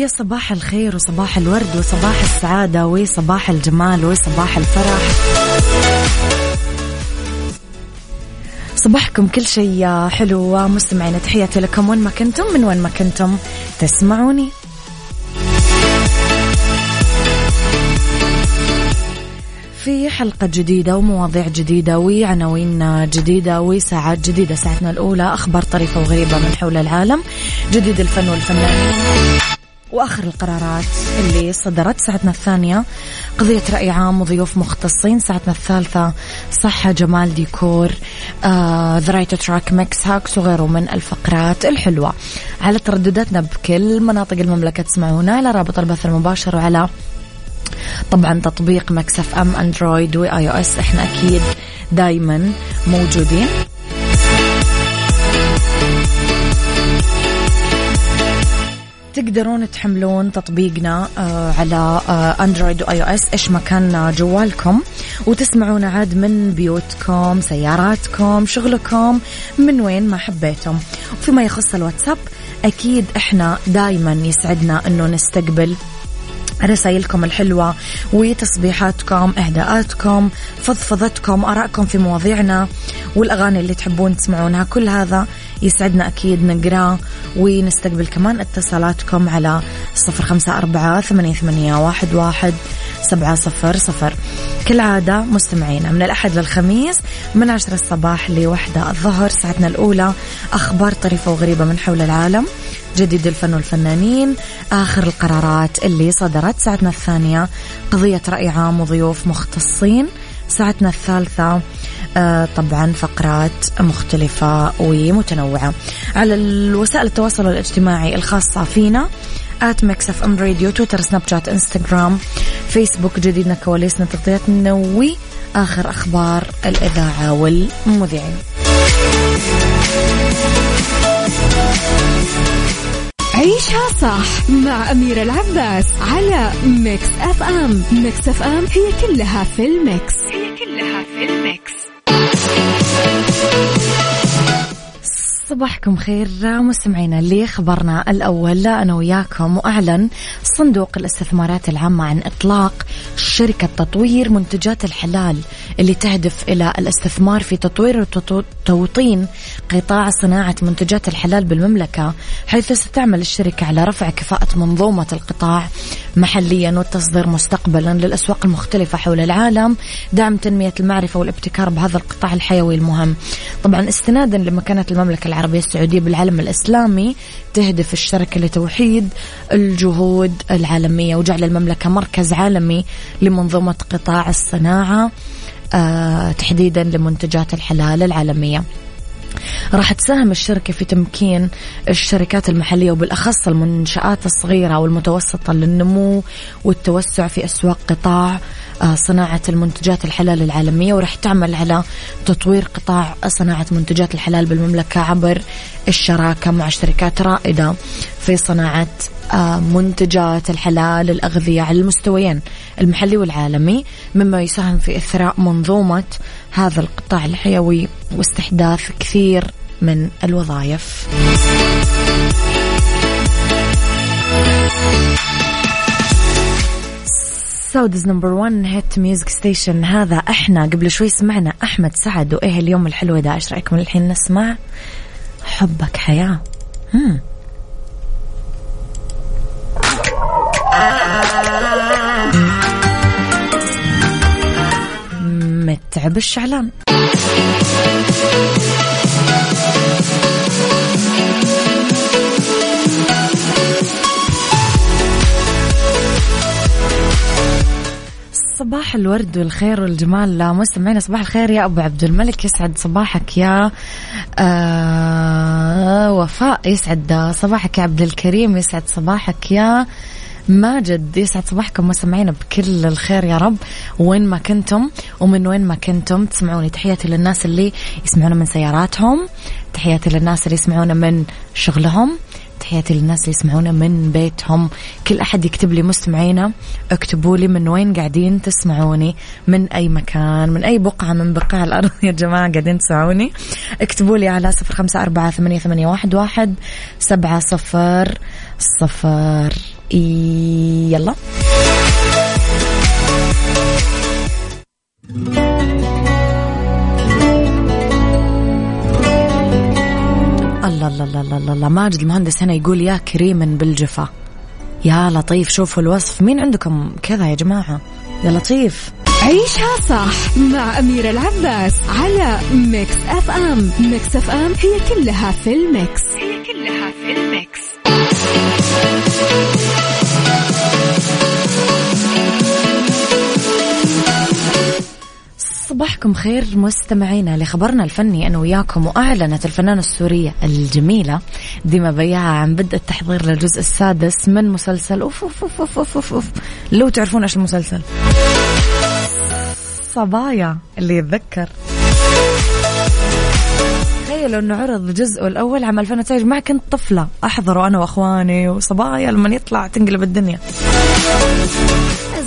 يا صباح الخير وصباح الورد وصباح السعادة وصباح الجمال وصباح الفرح. صباحكم كل شيء حلو مستمعين تحياتي لكم وين ما كنتم من وين ما كنتم تسمعوني. في حلقة جديدة ومواضيع جديدة وعناوين جديدة وساعات جديدة. ساعتنا الأولى أخبار طريفة وغريبة من حول العالم. جديد الفن والفنانين وآخر القرارات اللي صدرت ساعتنا الثانية. قضية رأي عام وضيوف مختصين ساعتنا الثالثة صحة جمال ديكور the right track mix hacks وغيره من الفقرات الحلوة. على تردداتنا بكل مناطق المملكة تسمعونا على رابط البث المباشر وعلى طبعا تطبيق Mix FM Android و iOS إحنا أكيد دايما موجودين. تقدرون تحملون تطبيقنا آه، على Android و iOS إيش ما كان جوالكم. وتسمعونا عاد من بيوتكم سياراتكم شغلكم من وين ما حبيتم. وفيما يخص الواتساب أكيد إحنا دائما يسعدنا إنه نستقبل رسائلكم الحلوة وتصبيحاتكم إهداءاتكم فضفضتكم آرائكم في مواضيعنا والأغاني اللي تحبون تسمعونها. كل هذا يسعدنا أكيد نقراه ونستقبل كمان اتصالاتكم على صفر خمسة أربعة ثمانية, ثمانية واحد, واحد سبعة صفر صفر. كالعادة مستمعينا من الأحد للخميس من عشرة الصباح لوحدة الظهر ساعتنا الأولى أخبار طريفة وغريبة من حول العالم جديد الفن والفنانين آخر القرارات اللي صدرت ساعتنا الثانية قضية رأي عام وضيوف مختصين ساعتنا الثالثة آه طبعا فقرات مختلفة ومتنوعة. على الوسائل التواصل الاجتماعي الخاصة فينا at Mix FM Radio تويتر سناب شات انستغرام فيسبوك جديدنا كواليسنا تغطياتنا وآخر أخبار الإذاعة والمذيعين. عيشها صح مع أميرة العباس على ميكس أف أم ميكس أف أم هي كلها في ال mix. هي كلها في ال mix. صباحكم خير. مستمعينا اللي خبرنا الأول أنا وياكم وأعلن صندوق الاستثمارات العامة عن إطلاق شركة تطوير منتجات الحلال اللي تهدف إلى الاستثمار في تطوير وتوطين قطاع صناعة منتجات الحلال بالمملكة حيث ستعمل الشركة على رفع كفاءة منظومة القطاع محليا والتصدير مستقبلا للأسواق المختلفة حول العالم دعم تنمية المعرفة والابتكار بهذا القطاع الحيوي المهم. طبعا استنادا لمكانة المملكة العربية السعودية بالعالم الإسلامي تهدف الشركة لتوحيد الجهود العالمية وجعل المملكة مركز عالمي لمنظومة قطاع الصناعة آه تحديدا لمنتجات الحلال العالمية. راح تساهم الشركة في تمكين الشركات المحلية وبالأخص المنشآت الصغيرة والمتوسطة للنمو والتوسع في أسواق قطاع صناعة المنتجات الحلال العالمية ورح تعمل على تطوير قطاع صناعة منتجات الحلال بالمملكة عبر الشراكة مع شركات رائدة في صناعة آه، منتجات الحلال الأغذية على المستويين المحلي والعالمي مما يساهم في إثراء منظومة هذا القطاع الحيوي واستحداث كثير من الوظائف. Saudi's number 1 hit music station هذا إحنا. قبل شوي سمعنا أحمد سعد وإيه اليوم الحلو ده؟ إيش رأيكم الحين نسمع؟ حبك حياة. مم. متعب الشعلان. صباح الورد والخير والجمال. مستمعينا صباح الخير يا أبو عبد الملك. يسعد صباحك يا آه وفاء. يسعد صباحك يا عبد الكريم. يسعد صباحك يا ماجد. يسعد صباحكم مستمعينا بكل الخير يا رب. وين ما كنتم ومن وين ما كنتم تسمعوني تحياتي للناس اللي يسمعونا من سياراتهم تحياتي للناس اللي يسمعونا من شغلهم. تحياتي للناس اللي يسمعونا من بيتهم. كل أحد يكتب لي مستمعينا اكتبوا لي من وين قاعدين تسمعوني من أي مكان من أي بقعة من بقاع الأرض. يا جماعة قاعدين تسمعوني. اكتبوا لي على صفر خمسة أربعة ثمانية, ثمانية واحد, واحد سبعة صفر صفر. يلا. الله الله الله الله, الله. ماجد المهندس هنا يقول يا كريما بالجفا يا لطيف شوفوا الوصف مين عندكم كذا يا جماعة يا لطيف عيشها صح مع أميرة العباس على Mix FM Mix FM هي كلها في ال mix هي كلها في الميكس صباحكم خير مستمعينا لخبرنا الفني أنا وياكم وأعلنت الفنانة السورية الجميلة ديما بياعة عن بدء التحضير للجزء السادس من مسلسل أوف أوف أوف أوف أوف, أوف, أوف. لو تعرفون إيش المسلسل. صبايا اللي يتذكر. تخيلوا إنه عرض جزءه الأول عام 2009 ما كنت طفلة أحضره أنا وأخواني وصبايا لما يطلع تنقلب الدنيا.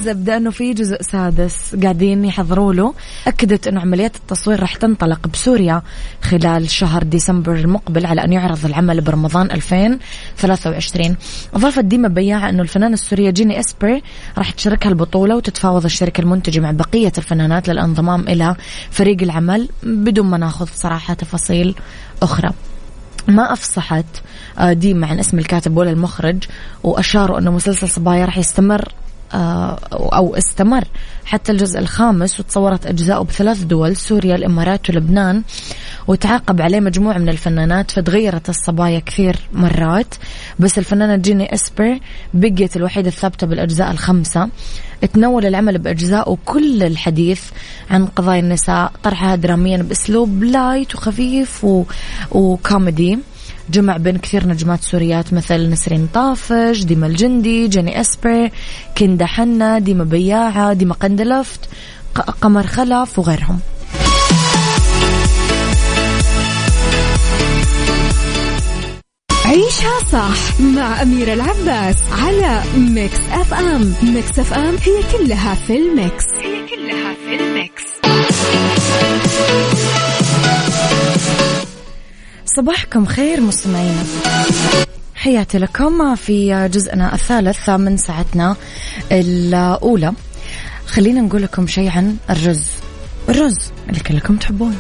الزبدة إنه في جزء سادس قاعدين يحضروا له. أكدت إنه عمليات التصوير راح تنطلق بسوريا خلال شهر ديسمبر المقبل على أن يعرض العمل برمضان 2023 اضافت ديما بياعة إنه الفنانة السورية جيني إسبر راح تشاركها البطولة وتتفاوض الشركة المنتجة مع بقية الفنانات للانضمام إلى فريق العمل بدون ما ناخذ صراحة تفاصيل أخرى. ما أفصحت آه، ديما عن اسم الكاتب ولا المخرج وأشاروا أنه مسلسل صبايا راح يستمر أو استمر حتى الجزء الخامس وتصورت أجزاءه بثلاث دول سوريا الإمارات ولبنان. وتعاقب عليه مجموعة من الفنانات فتغيرت الصبايا كثير مرات. بس الفنانة جيني إسبر بقيت الوحيدة الثابتة بالأجزاء الخمسة. تناول العمل بأجزاء وكل الحديث عن قضايا النساء طرحها دراميا بأسلوب light وخفيف و... وكوميدي. جمع بين كثير نجمات سوريات مثل نسرين طافش ديما الجندي جيني اسبر كندا حنا ديما بياعة ديما قندلفت قمر خلف وغيرهم. عيشها صح مع أميرة العباس على Mix FM. Mix FM هي كلها في ال mix. هي كلها في ال mix. صباحكم خير مستمعينا حياتي لكم في جزءنا الثالث من ساعتنا الأولى. خلينا نقول لكم شيء عن الرز. الرز اللي كلكم تحبونه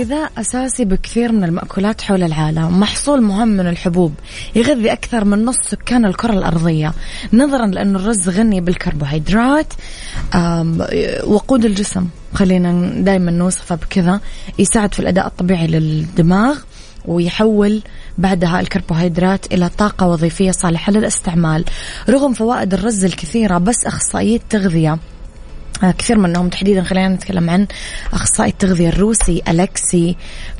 غذاء أساسي بكثير من المأكولات حول العالم محصول مهم من الحبوب يغذي أكثر من نصف سكان الكرة الأرضية. نظرا لأن الرز غني بالكربوهيدرات وقود الجسم. خلينا دائما نوصفه بكذا. يساعد في الأداء الطبيعي للدماغ ويحول بعدها الكربوهيدرات إلى طاقة وظيفية صالحة للاستعمال. رغم فوائد الرز الكثيرة بس أخصائية تغذية كثير منهم تحديدا خلينا نتكلم عن أخصائي التغذية الروسي الكسي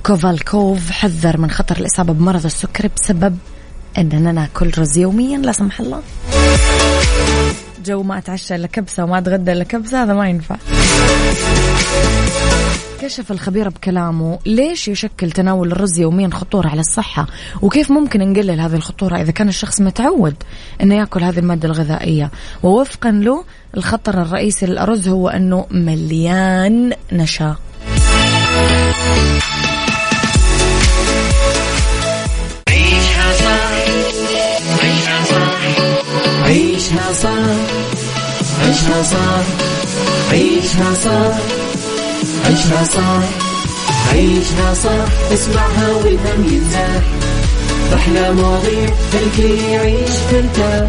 كوفالكوف حذر من خطر الإصابة بمرض السكري بسبب إننا ناكل رز يوميا لا سمح الله. جو ما أتعشى إلا كبسة وما أتغدى إلا كبسة هذا ما ينفع. كشف الخبير بكلامه ليش يشكل تناول الرز يوميا خطورة على الصحة؟ وكيف ممكن نقلل هذه الخطورة إذا كان الشخص متعود أنه يأكل هذه المادة الغذائية؟ ووفقا له الخطر الرئيسي للأرز هو أنه مليان نشا عيشها صح عيشها صح عيشها صح عيشها صح عيشها صح عيشها صح عيشها صح اسمعها والهم ينزاح أحلى مواضيع خلي الكل يعيش ترتاح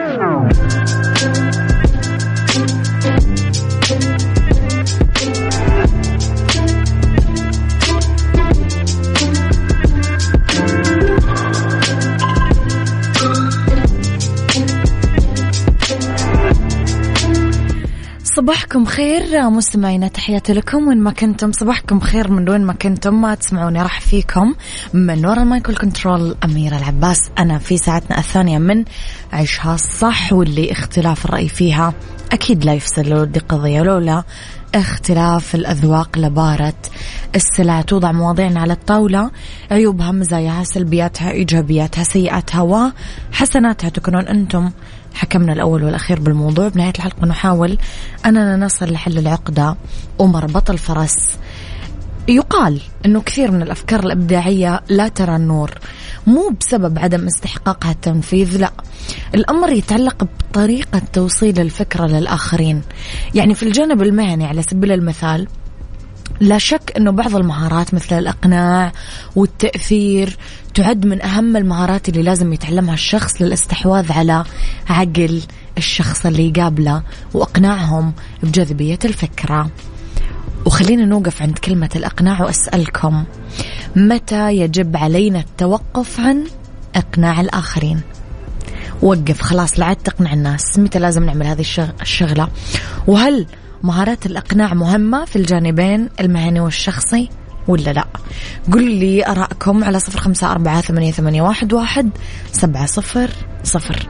صباحكم خير مستمعينا تحياتي لكم. وين ما كنتم صباحكم خير من وين ما كنتم. ما تسمعوني راح فيكم من وراء المايكل كنترول أميرة العباس. أنا في ساعتنا الثانية من عيشها صح واللي اختلاف الرأي فيها أكيد لا يفسد لودي قضية. لولا اختلاف الأذواق لبارة السلع توضع مواضيعنا على الطاولة. عيوبها مزاياها سلبياتها إيجابياتها سيئاتها وحسناتها تكونون أنتم حكمنا الأول والأخير بالموضوع. بنهاية الحلقة نحاول أننا نصل لحل العقدة ومربط الفرس يقال أنه كثير من الأفكار الإبداعية لا ترى النور. مو بسبب عدم استحقاقها التنفيذ لا. الأمر يتعلق بطريقة توصيل الفكرة للآخرين. يعني في الجانب المهني على سبيل المثال لا شك أنه بعض المهارات مثل الإقناع والتأثير تعد من أهم المهارات اللي لازم يتعلمها الشخص للاستحواذ على عقل الشخص اللي يقابله وإقناعهم بجاذبية الفكرة. وخلينا نوقف عند كلمة الإقناع وأسألكم متى يجب علينا التوقف عن إقناع الآخرين؟ وقف خلاص لا عاد تقنع الناس متى لازم نعمل هذه الشغلة؟ وهل مهارات الإقناع مهمة في الجانبين المهني والشخصي ولا لا؟ قل لي أراءكم على صفر خمسة أربعة ثمانية, ثمانية واحد, واحد سبعة صفر صفر.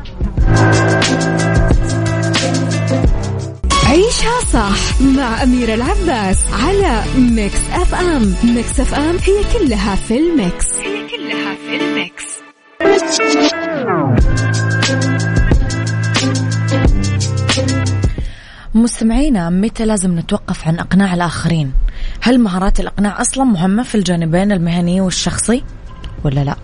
عيشها صح مع أميرة العباس على Mix FM. Mix FM هي كلها في ال mix. هي كلها في ال mix. مستمعينا متى لازم نتوقف عن إقناع الآخرين؟ هل مهارات الإقناع أصلا مهمة في الجانبين المهني والشخصي؟ ولا لا؟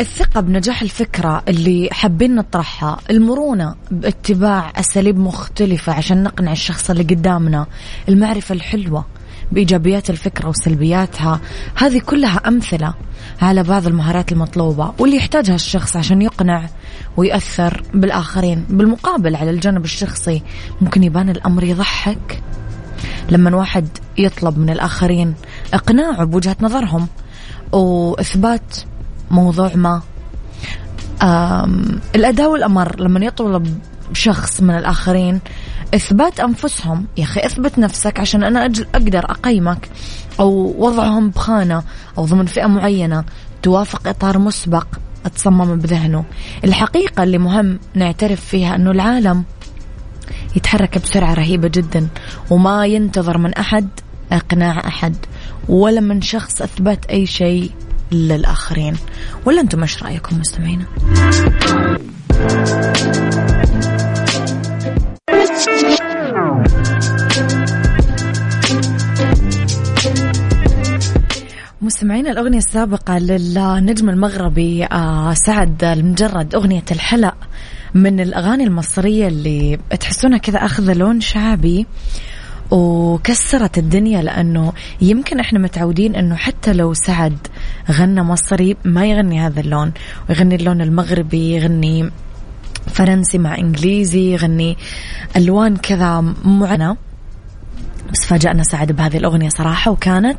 الثقة بنجاح الفكرة اللي حابين نطرحها المرونة باتباع أساليب مختلفة عشان نقنع الشخص اللي قدامنا المعرفة الحلوة. بإيجابيات الفكرة وسلبياتها. هذه كلها أمثلة على بعض المهارات المطلوبة واللي يحتاجها الشخص عشان يقنع ويأثر بالآخرين. بالمقابل على الجانب الشخصي ممكن يبان الأمر يضحك. لما واحد يطلب من الآخرين إقناعه بوجهة نظرهم وإثبات موضوع ما الأداء والأمر. لما يطلب شخص من الآخرين إثبات أنفسهم. يا أخي إثبت نفسك عشان أنا أجل أقدر أقيمك أو وضعهم بخانة أو ضمن فئة معينة. توافق إطار مسبق أتصمم بذهنه. الحقيقة اللي مهم نعترف فيها أنه العالم يتحرك بسرعة رهيبة جدا وما ينتظر من أحد إقناع أحد ولا من شخص أثبت أي شيء للآخرين. ولا أنتم إيش رأيكم مستمعينا؟ مستمعين الأغنية السابقة للنجم المغربي آه، سعد المجرد أغنية الحلق من الأغاني المصرية اللي تحسونها كذا أخذ لون شعبي وكسرت الدنيا لأنه يمكن إحنا متعودين أنه حتى لو سعد غنى مصري ما يغني هذا اللون. ويغني اللون المغربي يغني فرنسي مع إنجليزي يغني ألوان كذا معينة. بس فاجأنا سعد بهذه الأغنية صراحة وكانت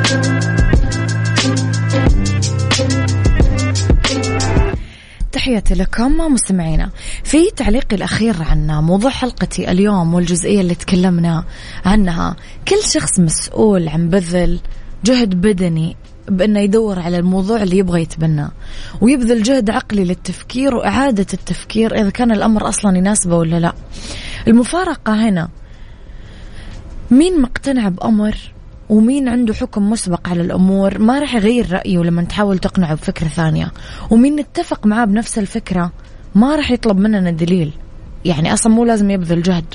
تحياتي لكم مستمعينا. في تعليقي الأخير عن موضوع حلقتي اليوم والجزئية اللي تكلمنا عنها. كل شخص مسؤول عن بذل جهد بدني بأنه يدور على الموضوع اللي يبغى يتبناه ويبذل جهد عقلي للتفكير وإعادة التفكير إذا كان الأمر أصلا يناسبه ولا لا. المفارقة هنا. مين مقتنع بأمر ومين عنده حكم مسبق على الأمور ما راح يغير رأيه لما تحاول تقنعه بفكرة ثانية. ومين نتفق معاه بنفس الفكرة ما راح يطلب مننا دليل. يعني أصلا مو لازم يبذل جهد.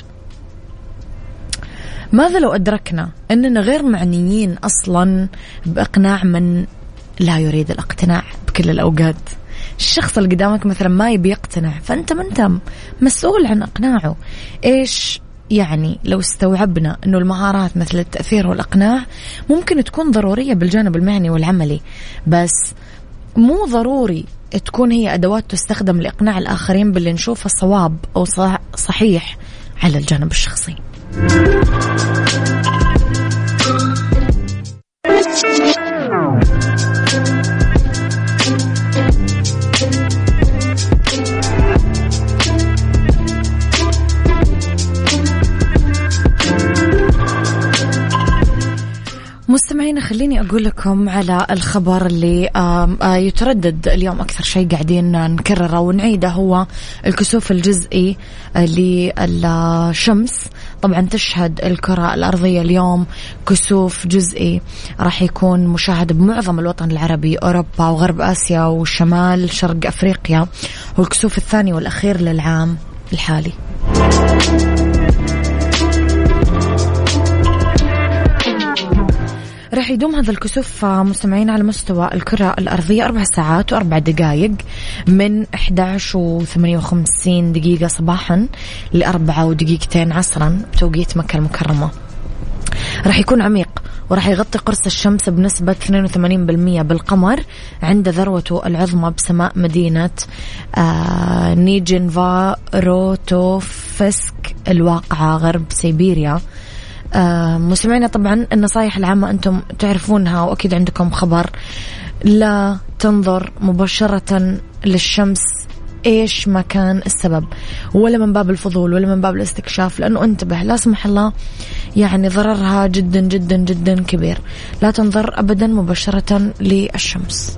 ماذا لو أدركنا أننا غير معنيين أصلا بإقناع من لا يريد الاقتناع بكل الأوقات؟ الشخص اللي قدامك مثلا ما يبي يقتنع فأنت ما أنت مسؤول عن إقناعه. إيش يعني لو استوعبنا أنه المهارات مثل التأثير والإقناع ممكن تكون ضرورية بالجانب المهني والعملي بس مو ضروري تكون هي أدوات تستخدم لإقناع الآخرين باللي نشوفه صواب أو صحيح على الجانب الشخصي. مستمعينا خليني أقول لكم على الخبر اللي آه، يتردد اليوم أكثر شيء قاعدين نكرره ونعيده هو الكسوف الجزئي للشمس. طبعا تشهد الكرة الأرضية اليوم كسوف جزئي راح يكون مشاهد بمعظم الوطن العربي أوروبا وغرب آسيا وشمال شرق أفريقيا والكسوف الثاني والأخير للعام الحالي. راح يدوم هذا الكسوف مستمعين على مستوى الكرة الأرضية أربع ساعات وأربع دقائق من 11 و 58 دقيقة صباحا لأربعة ودقيقتين عصرا بتوقيت مكة المكرمة. راح يكون عميق وراح يغطي قرص الشمس بنسبة 82% بالقمر عند ذروته العظمى بسماء مدينة آه نيجنفا روتوفسك الواقعة غرب سيبيريا. آه مستمعينا طبعا النصائح العامة أنتم تعرفونها وأكيد عندكم خبر. لا تنظر مباشرة للشمس إيش ما كان السبب ولا من باب الفضول ولا من باب الاستكشاف لأنه انتبه لا سمح الله يعني ضررها جدا جدا جدا كبير. لا تنظر ابدا مباشرة للشمس.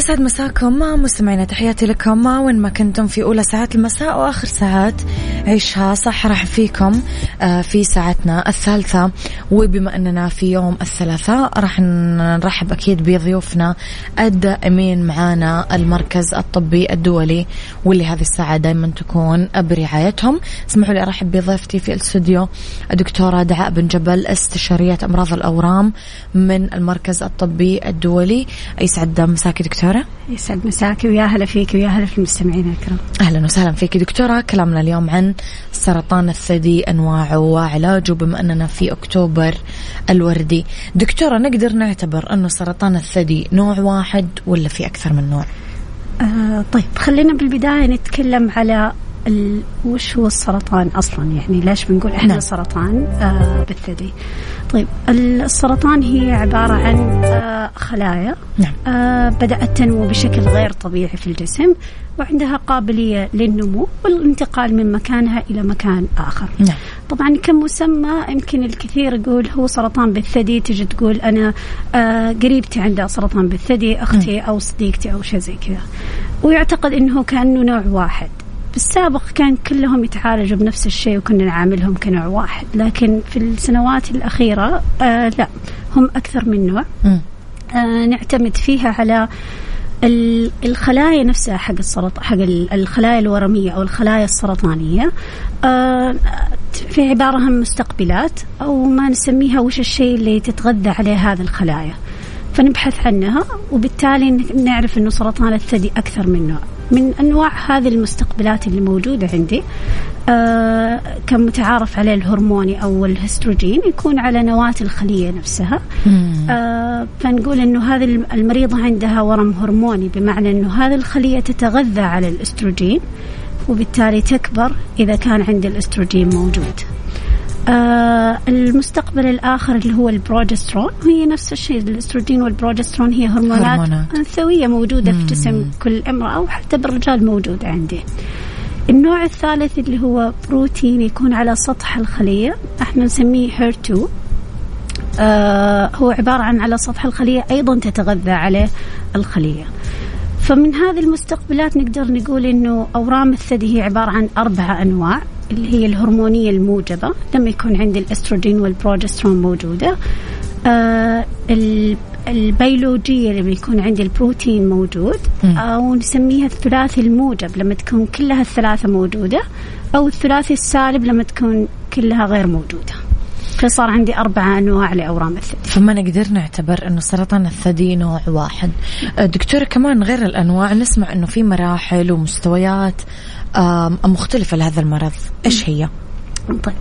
يسعد مساكم مستمعينا تحياتي لكم. وين ما كنتم في أولى ساعات المساء وآخر ساعات عيشها صح راح فيكم آه، في ساعتنا الثالثة. وبما أننا في يوم الثلاثاء راح نرحب أكيد بضيوفنا الدائمين معانا المركز الطبي الدولي واللي هذه الساعة دائما تكون برعايتهم. اسمحوا لي أرحب بضيفتي في الاستوديو الدكتورة دعاء بن جبل استشارية أمراض الأورام من المركز الطبي الدولي. يسعد مساكي دكتورة دكتورة؟ يسعد مساك ويا هلا فيك ويا هلا في المستمعين الكرام. أهلا وسهلا فيك دكتورة. كلامنا اليوم عن سرطان الثدي أنواعه وعلاجه بما أننا في أكتوبر الوردي. دكتورة نقدر نعتبر أنه سرطان الثدي نوع واحد ولا في أكثر من نوع؟ آه طيب خلينا بالبداية نتكلم على وش هو السرطان أصلا؟ يعني ليش بنقول إحنا نعم. سرطان آه بالثدي؟ طيب السرطان هي عبارة عن آه خلايا نعم. آه بدأت تنمو بشكل غير طبيعي في الجسم وعندها قابلية للنمو والانتقال من مكانها إلى مكان آخر نعم. طبعا كمسمى يمكن الكثير يقول هو سرطان بالثدي تجي تقول أنا آه قريبتي عندها سرطان بالثدي أختي أو صديقتي أو شيء زي كذا ويعتقد إنه كأنه نوع واحد بالسابق كان كلهم يتعالجوا بنفس الشيء وكنا نعاملهم كنوع واحد لكن في السنوات الأخيرة آه لا هم أكثر من نوع. آه نعتمد فيها على الخلايا نفسها حق السرطان حق الخلايا الورمية أو الخلايا السرطانية. آه في عبارة عن مستقبلات أو ما نسميها وش الشيء اللي تتغذى عليه هذه الخلايا. فنبحث عنها وبالتالي نعرف أنه سرطان الثدي أكثر من نوع. من أنواع هذه المستقبلات اللي موجودة عندي. آه كمتعارف عليه الهرموني أو الاستروجين يكون على نواة الخلية نفسها. آه فنقول أنه هذه المريضة عندها ورم هرموني بمعنى أنه هذه الخلية تتغذى على الاستروجين وبالتالي تكبر إذا كان عند الاستروجين موجود. آه المستقبل الآخر اللي هو البروجسترون. هي نفس الشيء الاستروجين والبروجسترون هي هرمونات, هرمونات. أنثوية موجودة في جسم كل امرأة وحتى بالرجال موجود عندي. النوع الثالث اللي هو بروتين يكون على سطح الخلية. إحنا نسميه HER2 آه هو عبارة عن على سطح الخلية أيضا تتغذى عليه الخلية. فمن هذه المستقبلات نقدر نقول إنه أورام الثدي هي عبارة عن أربع أنواع. اللي هي الهرمونية الموجبة لما يكون عندي الاستروجين والبروجسترون موجودة. آه البيولوجية لما يكون عندي البروتين موجود أو نسميها الثلاثي الموجب لما تكون كلها الثلاثة موجودة أو الثلاثي السالب لما تكون كلها غير موجودة. فصار عندي أربعة أنواع لأورام الثدي. فما نقدر نعتبر أنه سرطان الثدي نوع واحد. دكتورة كمان غير الأنواع نسمع أنه في مراحل ومستويات. مختلفة لهذا المرض. إيش هي؟ طيب.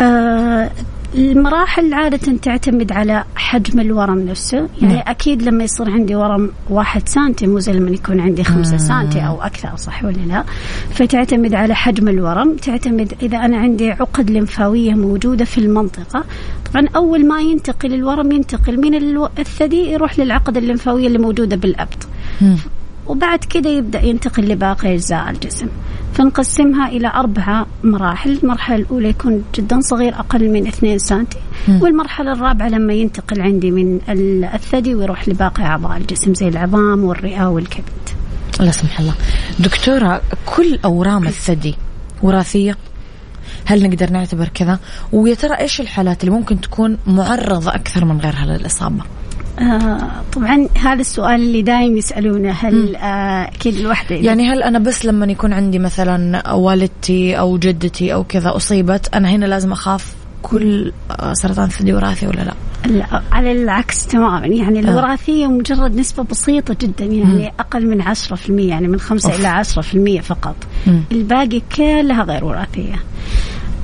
آه المراحل عادة تعتمد على حجم الورم نفسه. يعني نعم. أكيد لما يصير عندي ورم واحد سنتي مو زي لما يكون عندي خمسة سنتي أو أكثر صح ولا لا؟ فتعتمد على حجم الورم. تعتمد إذا أنا عندي عقد لمفاوية موجودة في المنطقة. طبعا أول ما ينتقل الورم ينتقل. من الثدي؟ يروح للعقد الليمفاوية اللي موجودة بالأبط. وبعد كده يبدأ ينتقل لباقي أجزاء الجسم. فنقسمها إلى أربعة مراحل. المرحلة الأولى يكون جدا صغير أقل من 2 سنتي. والمرحلة الرابعة لما ينتقل عندي من الثدي ويروح لباقي أعضاء الجسم زي العظام والرئة والكبد. لا سمح الله. دكتورة كل أورام الثدي وراثية؟ هل نقدر نعتبر كذا؟ ويا ترى إيش الحالات اللي ممكن تكون معرضة أكثر من غيرها للإصابة؟ آه طبعا هذا السؤال اللي دائما يسألونه هل آه كل الوحدة يعني هل أنا بس لما يكون عندي مثلا والدتي أو جدتي أو كذا أصيبت أنا هنا لازم أخاف كل آه، سرطان ثدي وراثي ولا لا؟ لا على العكس تماما يعني آه. الوراثية مجرد نسبة بسيطة جدا يعني مم. أقل من 10% يعني من 5 أوف. إلى 10% فقط مم. الباقي كلها غير وراثية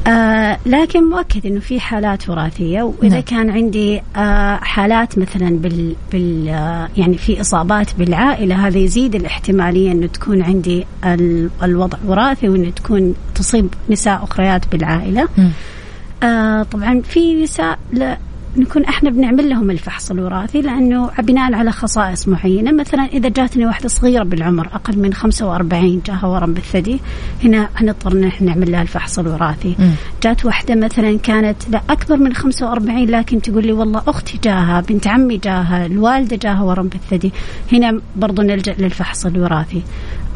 آه لكن مؤكد إنه في حالات وراثية وإذا نعم. كان عندي آه حالات مثلا بال, بال آه يعني في إصابات بالعائلة هذا يزيد الاحتمالية إنه تكون عندي الوضع وراثي وإنه تكون تصيب نساء أخريات بالعائلة. آه طبعا في نساء نكون إحنا بنعمل لهم الفحص الوراثي لأنه بناء على خصائص معينة. مثلا إذا جاتني واحدة صغيرة بالعمر أقل من 45 جاها ورم بالثدي هنا نضطر نحن نعمل لها الفحص الوراثي. م. جات واحدة مثلا كانت لا أكبر من 45 لكن تقول لي والله أختي جاها بنت عمي جاها الوالدة جاها ورم بالثدي. هنا برضو نلجأ للفحص الوراثي.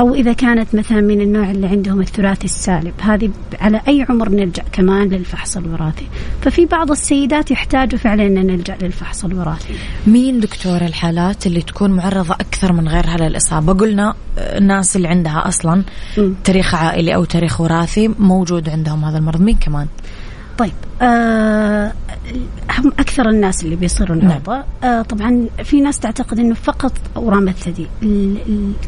أو إذا كانت مثلا من النوع اللي عندهم الثلاثي السالب هذه على أي عمر نلجأ كمان للفحص الوراثي. ففي بعض السيدات يحتاجوا فعلا نلجأ للفحص الوراثي. مين دكتور الحالات اللي تكون معرضة أكثر من غيرها للإصابة؟ قلنا الناس اللي عندها أصلا م. تاريخ عائلي أو تاريخ وراثي موجود عندهم هذا المرض. مين كمان؟ طيب آه هم أكثر الناس اللي بيصيرون نعم. عرضه آه طبعا في ناس تعتقد إنه فقط أورام الثدي.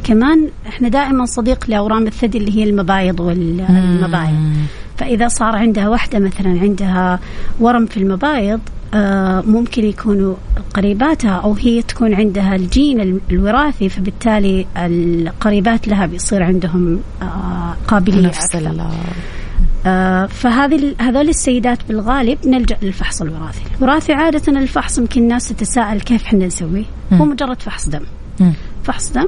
كمان إحنا دائما صديق لأورام الثدي اللي هي المبايض والمبايض فإذا صار عندها واحدة مثلا عندها ورم في المبايض آه ممكن يكونوا قريباتها أو هي تكون عندها الجين الوراثي فبالتالي القريبات لها بيصير عندهم آه قابلية نفس آه فهذه هذول السيدات بالغالب نلجأ للفحص الوراثي، الوراثي عادة الفحص يمكن الناس تتساءل كيف إحنا نسويه؟ هو مجرد فحص دم. فحص دم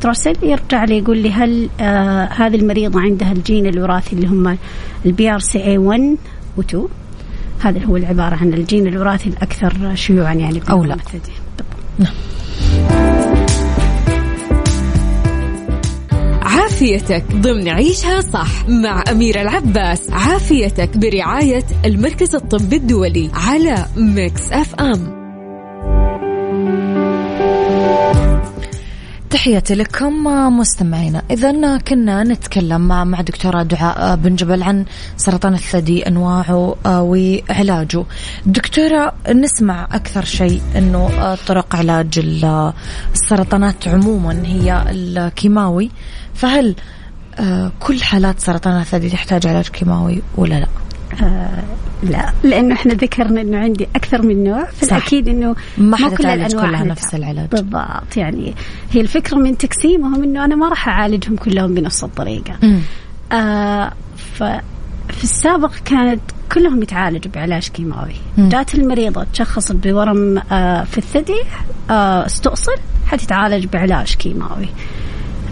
ترسل يرجع لي يقول لي هل آه هذه المريضة عندها الجين الوراثي اللي هم ال BRCA 1 و2 هذا هو العبارة عن الجين الوراثي الأكثر شيوعا يعني أو لا. نعم. عافيتك ضمن عيشها صح مع أميرة العباس. عافيتك برعاية المركز الطبي الدولي على Mix FM. تحياتي لكم مستمعينا. إذا كنا نتكلم مع دكتورة دعاء بن جبل عن سرطان الثدي أنواعه آه، وعلاجه. دكتورة نسمع أكثر شيء أنه آه، طرق علاج السرطانات عموما هي الكيماوي. فهل آه، كل حالات سرطان الثدي تحتاج علاج كيماوي ولا لا؟ آه لا لأنه إحنا ذكرنا إنه عندي أكثر من نوع فالأكيد إنه ما حد كل الانواع كلها نفس العلاج. بالضبط يعني هي الفكرة من تقسيمهم إنه أنا ما راح أعالجهم كلهم بنفس الطريقة. آه ففي السابق كانت كلهم يتعالجوا بعلاج كيماوي. جات المريضة تشخصت بورم آه في الثدي آه استؤصل حتتعالج بعلاج كيماوي.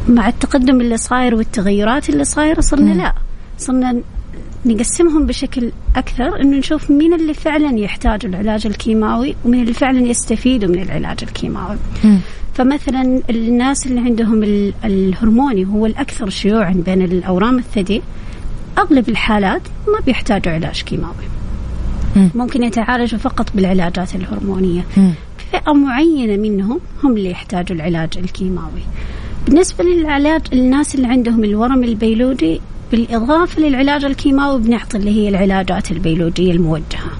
مع التقدم اللي صاير والتغيرات اللي صايرة صرنا لا. صرنا نقسمهم بشكل أكثر أنه نشوف مين اللي فعلا يحتاج العلاج الكيماوي ومين اللي فعلا يستفيدوا من العلاج الكيماوي م. فمثلا الناس اللي عندهم الهرموني هو الأكثر شيوعا بين الأورام الثدي أغلب الحالات ما بيحتاجوا علاج كيماوي م. ممكن يتعالجوا فقط بالعلاجات الهرمونية م. فئة معينة منهم هم اللي يحتاجوا العلاج الكيماوي بالنسبة للعلاج الناس اللي عندهم الورم البيولوجي بالإضافة للعلاج الكيماوي بنعطي اللي هي العلاجات البيولوجية الموجهة.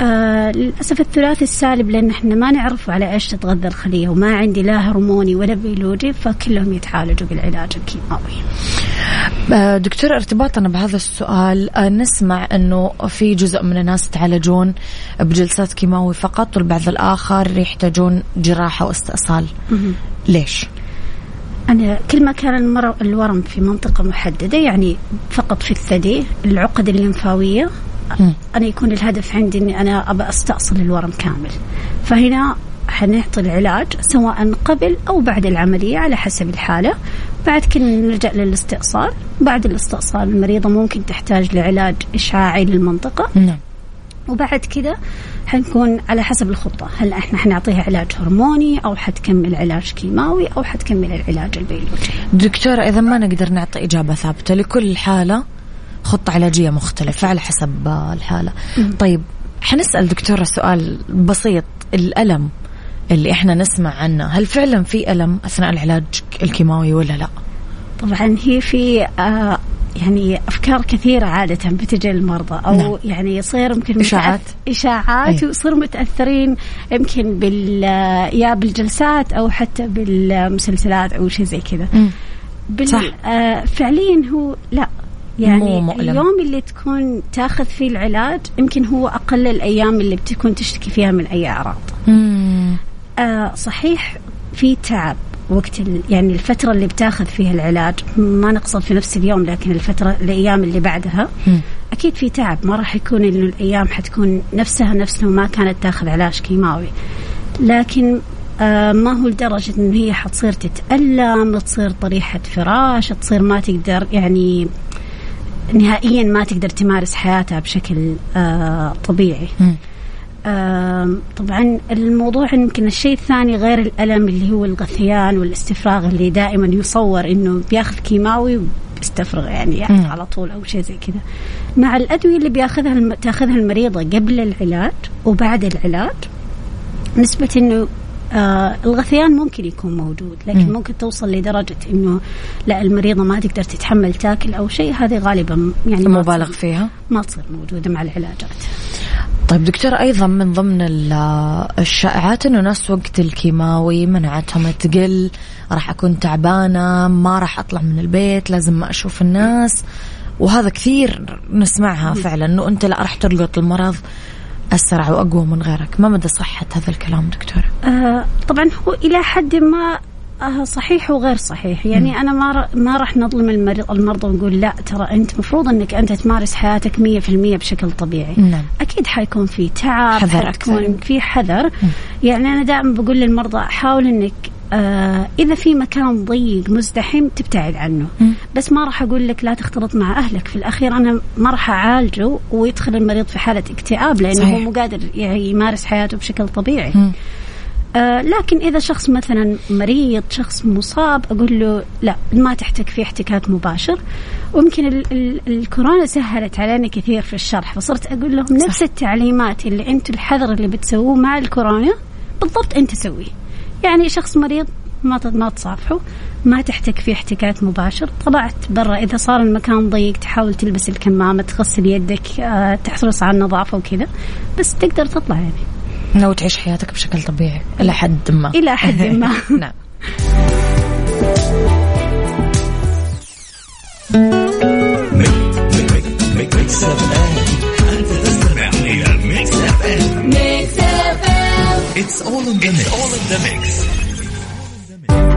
آه للأسف الثلاثي السالب لأن إحنا ما نعرف على إيش تتغذى الخلية وما عندي لا هرموني ولا بيولوجي فكلهم يتعالجوا بالعلاج الكيماوي. آه دكتور ارتباطنا بهذا السؤال آه نسمع إنه في جزء من الناس يتعالجون بجلسات كيماوي فقط والبعض الآخر يحتاجون جراحة واستئصال. ليش؟ أنا كل ما كان. الورم في منطقة محددة يعني فقط في الثدي العقد الليمفاوية أنا يكون الهدف عندي إني أنا أبى أستأصل الورم كامل. فهنا حنعطي العلاج سواء قبل أو بعد العملية على حسب الحالة. بعد كنا نلجأ للاستئصال بعد الاستئصال المريضة ممكن تحتاج لعلاج إشعاعي للمنطقة. نعم. وبعد كذا حنكون على حسب الخطة. هل إحنا حنعطيها علاج هرموني أو حتكمل علاج كيماوي أو حتكمل العلاج البيولوجي. دكتورة إذا ما نقدر نعطي إجابة ثابتة لكل حالة خطة علاجية مختلفة على حسب الحالة. م- طيب حنسأل دكتورة سؤال بسيط. الألم اللي إحنا نسمع عنه هل فعلا في ألم أثناء العلاج الكيماوي ولا لا؟ طبعا هي في آه يعني أفكار كثيرة عادة بتجي المرضى أو نعم. يعني يصير يمكن إشاعات. إشاعات ويصيروا متأثرين يمكن بال يا بالجلسات أو حتى بالمسلسلات أو شيء زي كذا. بال... صح. آه فعليا هو لا. يعني مو. اليوم اللي تكون تاخذ فيه العلاج يمكن هو أقل الأيام اللي بتكون تشتكي فيها من أي أعراض. آه صحيح في تعب. وقت يعني الفترة اللي بتاخذ فيها العلاج ما نقصد في نفس اليوم لكن الفترة الأيام اللي بعدها م. أكيد في تعب ما راح يكون إنه الأيام حتكون نفسها نفس لو ما كانت تاخذ علاج كيماوي لكن آه ما هو لدرجة إن هي حتصير تتألم تصير طريحة فراش تصير ما تقدر يعني نهائيا ما تقدر تمارس حياتها بشكل آه طبيعي م. طبعا الموضوع يمكن الشيء الثاني غير الألم اللي هو الغثيان والاستفراغ اللي دائما يصور إنه بياخذ كيماوي وبيستفرغ يعني, يعني على طول أو شيء زي كذا. مع الأدوية اللي بياخذها الم... تاخذها المريضة قبل العلاج وبعد العلاج نسبة إنه آه الغثيان ممكن يكون موجود لكن م. ممكن توصل لدرجة إنه لا المريضة ما تقدر تتحمل تاكل أو شيء هذه غالبا يعني مبالغ فيها. ما تصير موجودة مع العلاجات. طيب دكتور أيضا من ضمن الشائعات إنه ناس وقت الكيماوي مناعتهم تقل راح أكون تعبانة ما راح أطلع من البيت لازم ما أشوف الناس. وهذا كثير نسمعها فعلا إنه أنت لا راح تلقط المرض أسرع وأقوى من غيرك. ما مدى صحة هذا الكلام دكتور؟ آه طبعا هو إلى حد ما صحيح وغير صحيح يعني أنا ما ما راح نظلم المريض المرضى ونقول لا ترى أنت مفروض إنك أنت تمارس حياتك 100% بشكل طبيعي نعم. أكيد حيكون في تعب حذر حيكون في حذر م. يعني أنا دائما بقول للمرضى حاول إنك آه إذا في مكان ضيق مزدحم تبتعد عنه م. بس ما راح أقول لك لا تختلط مع أهلك في الأخير أنا ما راح أعالجه ويدخل المريض في حالة اكتئاب لأنه صحيح. هو مو قادر يمارس حياته بشكل طبيعي م. آه لكن إذا شخص مثلا مريض شخص مصاب أقول له لا ما تحتك في احتكاك مباشر. ويمكن ال ال الكورونا سهلت علينا كثير في الشرح فصرت أقول لهم نفس صح. التعليمات اللي أنتم الحذر اللي بتسووه مع الكورونا بالضبط أنت سويه يعني شخص مريض ما ما تصافحوا ما تحتك فيه احتكاك مباشر. طلعت برا إذا صار المكان ضيق تحاول تلبس الكمامة تغسل يدك آه، تحرص على النظافة وكذا بس تقدر تطلع يعني. لو تعيش حياتك بشكل طبيعي إلى حد ما. إلى حد ما. نعم. Mix FM انت تستمع إلى Mix FM Mix F M it's all in the mix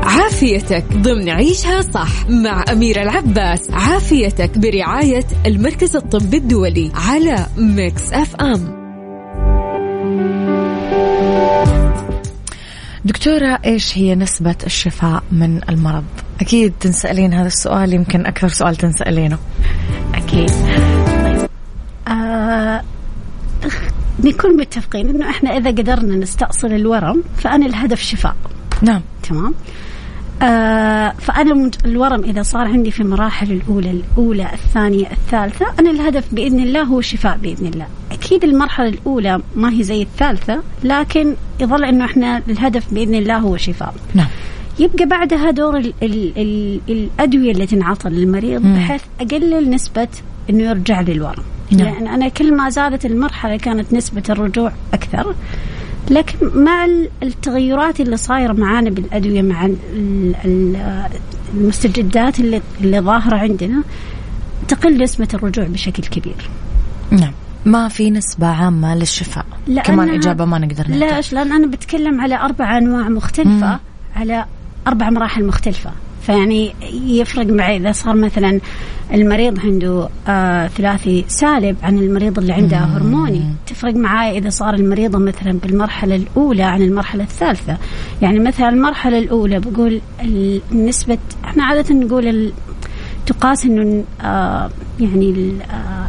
عافيتك ضمن عيشها صح مع أميرة العباس. عافيتك برعاية المركز الطبي الدولي على Mix FM. دكتورة إيش هي نسبة الشفاء من المرض؟ أكيد تنسألين هذا السؤال يمكن أكثر سؤال تنسألينه. أكيد. طيب آه نكون متفقين إنه إحنا إذا قدرنا نستأصل الورم فأنا الهدف شفاء. نعم. تمام؟ آه فأنا المج- الورم إذا صار عندي في المراحل الأولى الأولى الثانية الثالثة أنا الهدف بإذن الله هو شفاء بإذن الله. أكيد المرحلة الأولى ما هي زي الثالثة لكن يظل أنه إحنا الهدف بإذن الله هو شفاء. نعم. يبقى بعدها دور ال ال ال الأدوية اللي تنعطى للمريض مم. بحيث أقلل نسبة أنه يرجع للورم. نعم. لأن أنا كل ما زادت المرحلة كانت نسبة الرجوع أكثر لكن مع ال- التغيرات اللي صايرة معانا بالأدوية مع ال- ال- المستجدات اللي, اللي ظاهرة عندنا تقل نسبة الرجوع بشكل كبير. نعم. ما في نسبة عامة للشفاء لأنها- كمان إجابة ما نقدر نعطيها ليش؟ لأن أنا بتكلم على أربع أنواع مختلفة مم. على أربع مراحل مختلفة فيعني يفرق معي إذا صار مثلا المريض عنده آه ثلاثي سالب عن المريض اللي عنده مم. هرموني تفرق معي إذا صار المريضة مثلا بالمرحلة الأولى عن المرحلة الثالثة يعني مثلا المرحلة الأولى بقول ال- نسبة إحنا عادة نقول تقاس إنه آه يعني آه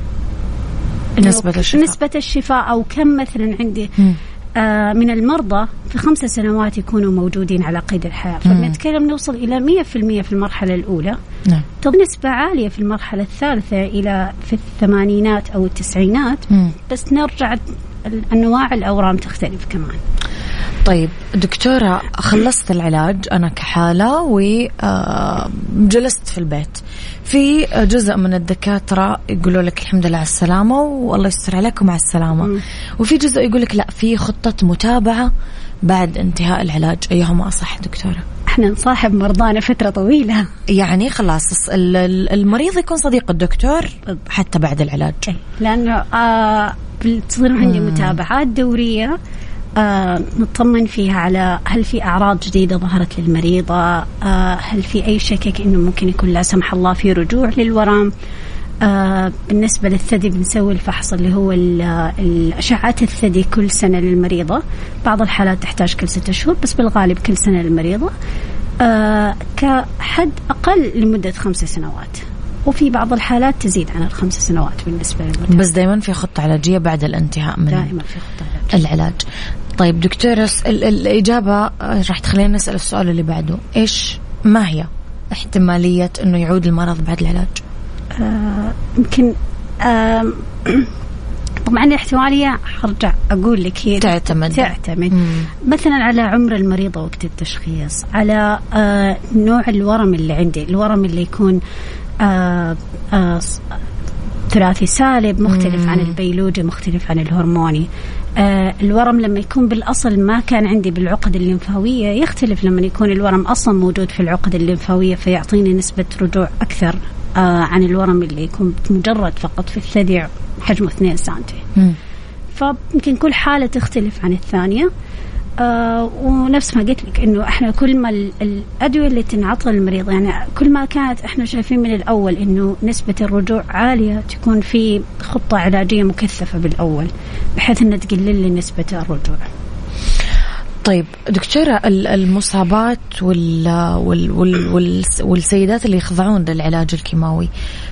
نسبة الشفاء. نسبة الشفاء أو كم مثلا عندي؟ مم. آه، من المرضى في خمس سنوات يكونوا موجودين على قيد الحياة. فبنتكلم نوصل إلى 100% في المرحلة الأولى. نعم. طب نسبة عالية في المرحلة الثالثة إلى في الثمانينات أو التسعينات. مم. بس نرجع أنواع الأورام تختلف كمان. طيب دكتورة خلصت العلاج أنا كحالة وجلست في البيت. في جزء من الدكاترة يقولوا لك الحمد لله على السلامة والله يستر عليكم مع السلامة. مم. وفي جزء يقول لك لا في خطة متابعة بعد انتهاء العلاج. أيهما أصح دكتورة؟ إحنا نصاحب مرضانا فترة طويلة. يعني خلاص ال- ال- المريض يكون صديق الدكتور حتى بعد العلاج. لأنه آه بتصير عندي متابعات دورية. آه نطمن فيها على هل في أعراض جديدة ظهرت للمريضة؟ آه هل في أي شكك أنه ممكن يكون لا سمح الله في رجوع للورم؟ آه بالنسبة للثدي بنسوي الفحص اللي هو الأشعات الثدي كل سنة للمريضة. بعض الحالات تحتاج كل ستة شهور بس بالغالب كل سنة للمريضة. آه كحد أقل لمدة خمس سنوات. وفي بعض الحالات تزيد عن الخمس سنوات بالنسبة للمدة بس دايما في خطة علاجية بعد الانتهاء من دائما في خطة علاج. العلاج. طيب دكتورة الإجابة آه، راح تخلينا نسأل السؤال اللي بعده. إيش ما هي احتمالية أنه يعود المرض بعد العلاج؟ آه، يمكن آم، طبعا الاحتمالية حرجع أقول لك هي تعتمد. تعتمد. مم. مثلا على عمر المريضة وقت التشخيص على آه نوع الورم اللي عندي. الورم اللي يكون آه آه ثلاثي سالب مختلف عن البيولوجي مختلف عن الهرموني. آه الورم لما يكون بالأصل ما كان عندي بالعقد الليمفاوية. يختلف لما يكون الورم أصلا موجود في العقد الليمفاوية فيعطيني نسبة رجوع أكثر آه عن الورم اللي يكون مجرد فقط في الثدي حجمه 2 سنتي. مم. فيمكن كل حالة تختلف عن الثانية. آه ونفس ما قلت لك إنه إحنا كل ما ال- الأدوية اللي تنعطى للمريض يعني كل ما كانت إحنا شايفين من الأول إنه نسبة الرجوع عالية تكون في خطة علاجية مكثفة بالأول بحيث إنها تقلل لي نسبة الرجوع. طيب دكتورة ال- المصابات وال وال وال وال والسيدات اللي يخضعون للعلاج الكيماوي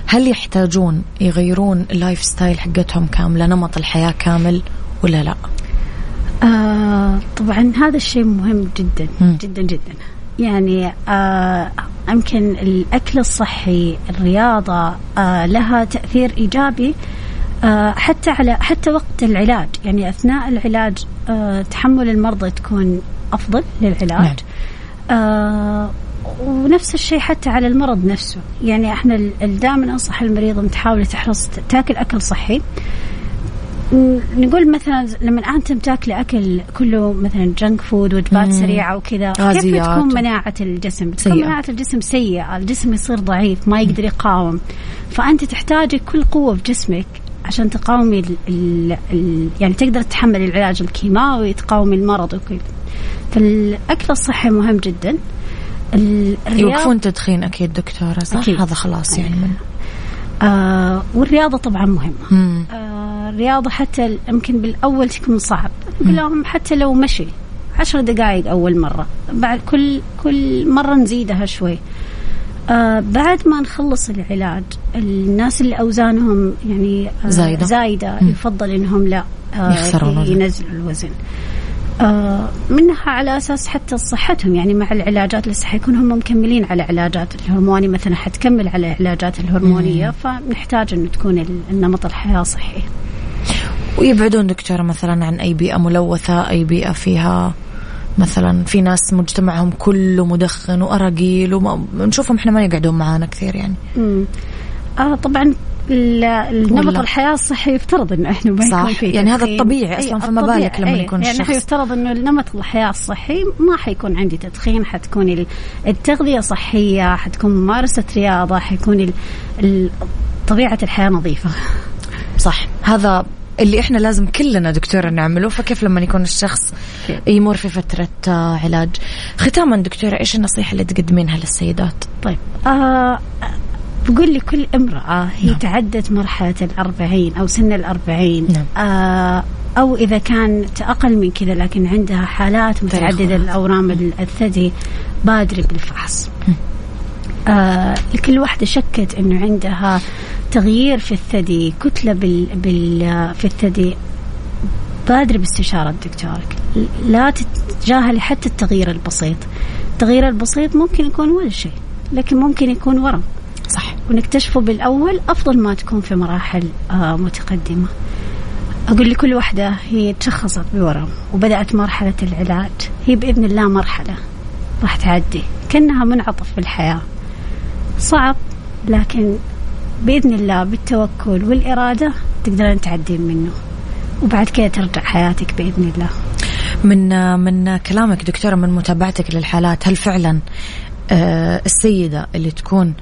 هل يحتاجون يغيرون ال lifestyle حقتهم كاملة نمط الحياة كامل ولا لا؟ آه طبعا هذا الشيء مهم جدا. جدا جدا. يعني آه يمكن الأكل الصحي الرياضة آه لها تأثير إيجابي آه حتى على حتى وقت العلاج. يعني أثناء العلاج آه تحمل المرضى تكون أفضل للعلاج. نعم. آه ونفس الشيء حتى على المرض نفسه. يعني إحنا دائما أنصح المريض أن تحاول تحرص تاكل أكل صحي. نقول مثلا لما انت تاكلي أكل كله مثلا جنك فود وجبات سريعة وكذا كيف تكون مناعة الجسم؟ بتكون مناعة الجسم سيئة، الجسم يصير ضعيف ما يقدر يقاوم، فأنت تحتاجي كل قوة في جسمك عشان تقاومي ال ال ال يعني تقدر تتحمل العلاج الكيماوي تقاومي المرض وكذا. فالأكل الصحي مهم جدا. يوقفون تدخين أكيد دكتورة صح؟ أكيد. هذا خلاص يعني من آه والرياضة طبعا مهمة. آه الرياضة حتى يمكن بالأول تكون صعب، لهم حتى لو مشي عشر دقائق أول مرة، بعد كل كل مرة نزيدها شوي. آه بعد ما نخلص العلاج الناس اللي أوزانهم يعني آه زايدة زايدة يفضل إنهم لا آه ينزلوا الوزن. آه منها على أساس حتى صحتهم يعني مع العلاجات اللي حيكون هم مكملين على علاجات الهرموني مثلا حتكمل على العلاجات الهرمونية مم. فنحتاج انه تكون النمط الحياة صحي. ويبعدون دكتوره مثلا عن أي بيئة ملوثة، أي بيئة فيها مثلا في ناس مجتمعهم كله مدخن وأراجيل ونشوفهم إحنا ما يقعدون معانا كثير يعني. امم آه طبعا النمط الحياة الصحي يفترض إنه إحنا ما يكون فيه يعني هذا الطبيعي أصلا فما بالك لما يكون يعني الشخص يفترض إنه النمط الحياة الصحي ما حيكون عندي تدخين حتكون التغذية صحية حتكون ممارسة رياضة حيكون طبيعة الحياة نظيفة. صح. هذا اللي إحنا لازم كلنا دكتورة نعمله فكيف لما يكون الشخص يمر في فترة آه، علاج؟ ختاما دكتورة إيش النصيحة اللي تقدمينها للسيدات؟ طيب آه بقول لكل امرأة هي نعم. تعدت مرحلة الأربعين أو سن الأربعين. نعم. آه أو إذا كانت أقل من كذا لكن عندها حالات متعددة الأورام الثدي بادري بالفحص. آه لكل واحدة شكت أنه عندها تغيير في الثدي كتلة بال, بال في الثدي. بادري باستشارة دكتورك لا تتجاهلي حتى التغيير البسيط. التغيير البسيط ممكن يكون ولا شيء لكن ممكن يكون ورم. ونكتشفه بالأول أفضل ما تكون في مراحل آه متقدمة. أقول لكل واحدة هي تشخصت بورم وبدأت مرحلة العلاج. هي بإذن الله مرحلة راح تعدي. كأنها منعطف في الحياة. صعب لكن بإذن الله بالتوكل والإرادة تقدرين تعدين منه. وبعد كده ترجع حياتك بإذن الله. من من كلامك دكتورة من متابعتك للحالات هل فعلا آه، السيدة اللي تكون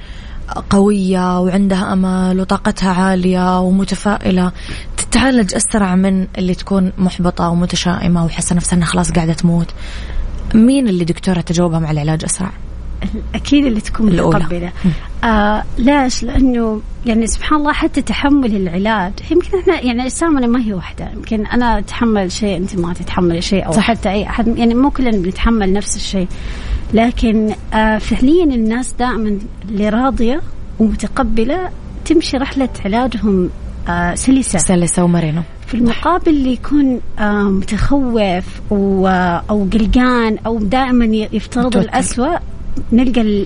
قوية وعندها أمل وطاقتها عالية ومتفائلة تتعالج أسرع من اللي تكون محبطة ومتشائمة وحاسة نفسها أنها خلاص قاعدة تموت مين اللي دكتورة تجاوبها مع العلاج أسرع؟ أكيد اللي تكون متقبلة. آه ليش؟ لأنه يعني سبحان الله حتى تحمل العلاج. يمكن إحنا يعني اجسامنا ما هي واحدة. يمكن أنا أتحمل شيء أنت ما تتحملي شيء أو صح. حتى أي أحد. يعني مو كلنا بنتحمل نفس الشيء. لكن آه فعليا الناس دائما اللي راضية ومتقبلة تمشي رحلة علاجهم آه سلسة. سلسة ومرنة. في المقابل اللي يكون آه متخوف أو قلقان أو دائما يفترض الأسوأ نلقى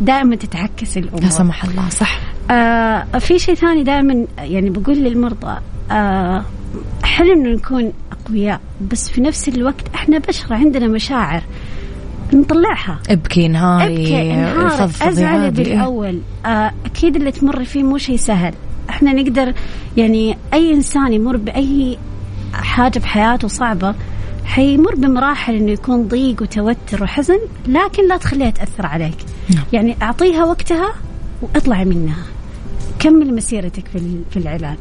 دائما تتعكس الأمور. لا سمح الله صح. آه في شيء ثاني دائما يعني بقول للمرضى آه حلو إنه نكون أقوياء بس في نفس الوقت إحنا بشر عندنا مشاعر نطلعها. ابكي انهاري ابكي انهاري ازعلي بالأول. آه أكيد اللي تمر فيه مو شيء سهل. إحنا نقدر يعني أي إنسان يمر بأي حاجة بحياته صعبة حيمر بمراحل إنه يكون ضيق وتوتر وحزن لكن لا تخليها تأثر عليك. نعم. يعني أعطيها وقتها واطلعي منها. كمل مسيرتك في في العلاج.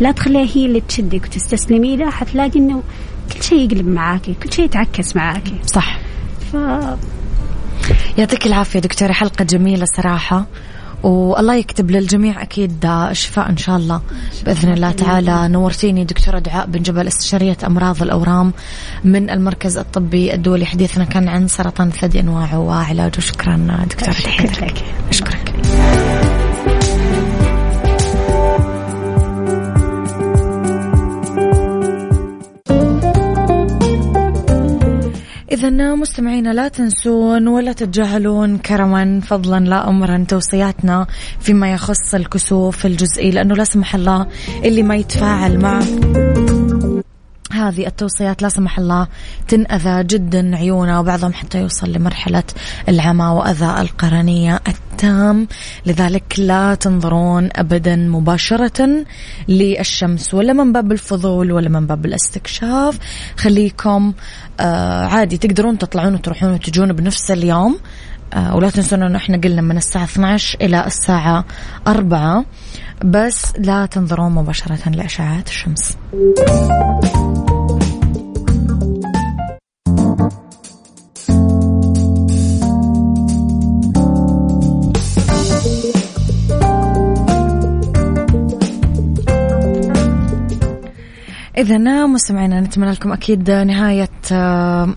لا تخليها هي اللي تشدك وتستسلمي لها حتلاقي إنه كل شيء يقلب معاكي كل شيء يتعكس معاكي صح. ف يعطيك العافية دكتورة حلقة جميلة صراحة. والله يكتب للجميع أكيد الشفاء إن شاء الله. بإذن الله تعالى نورتيني دكتورة دعاء بن جبل استشارية أمراض الأورام من المركز الطبي الدولي. حديثنا كان عن سرطان الثدي أنواعه وعلاجه. شكرا دكتورة. شكرا أشكرك. إذا مستمعينا لا تنسون ولا تتجاهلون كرما فضلا لا أمرا توصياتنا فيما يخص الكسوف الجزئي لأنه لا سمح الله اللي ما يتفاعل مع هذه التوصيات لا سمح الله تنأذى جدا عيونه وبعضهم حتى يوصل لمرحلة العمى وأذى القرنية التام. لذلك لا تنظرون أبدا مباشرة للشمس ولا من باب الفضول ولا من باب الاستكشاف. خليكم آه عادي تقدرون تطلعون وتروحون وتجون بنفس اليوم. آه ولا تنسون إنه إحنا قلنا من الساعة 12 إلى الساعة 4 بس لا تنظرون مباشرة لأشعة الشمس. إذا مستمعينا نتمنى لكم أكيد نهاية آه،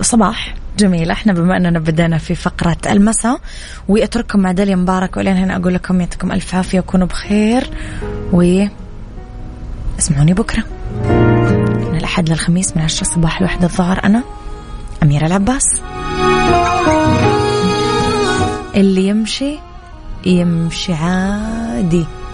صباح جميلة إحنا بما أننا بدأنا في فقرة المساء واترككم مع داليا مبارك ولين هنا أقول لكم يعطيكم ألف عافية وكونوا بخير و اسمعوني بكرة. من الأحد للخميس من عشرة الصباح لوحدة الظهر أنا أميرة العباس. اللي يمشي يمشي عادي.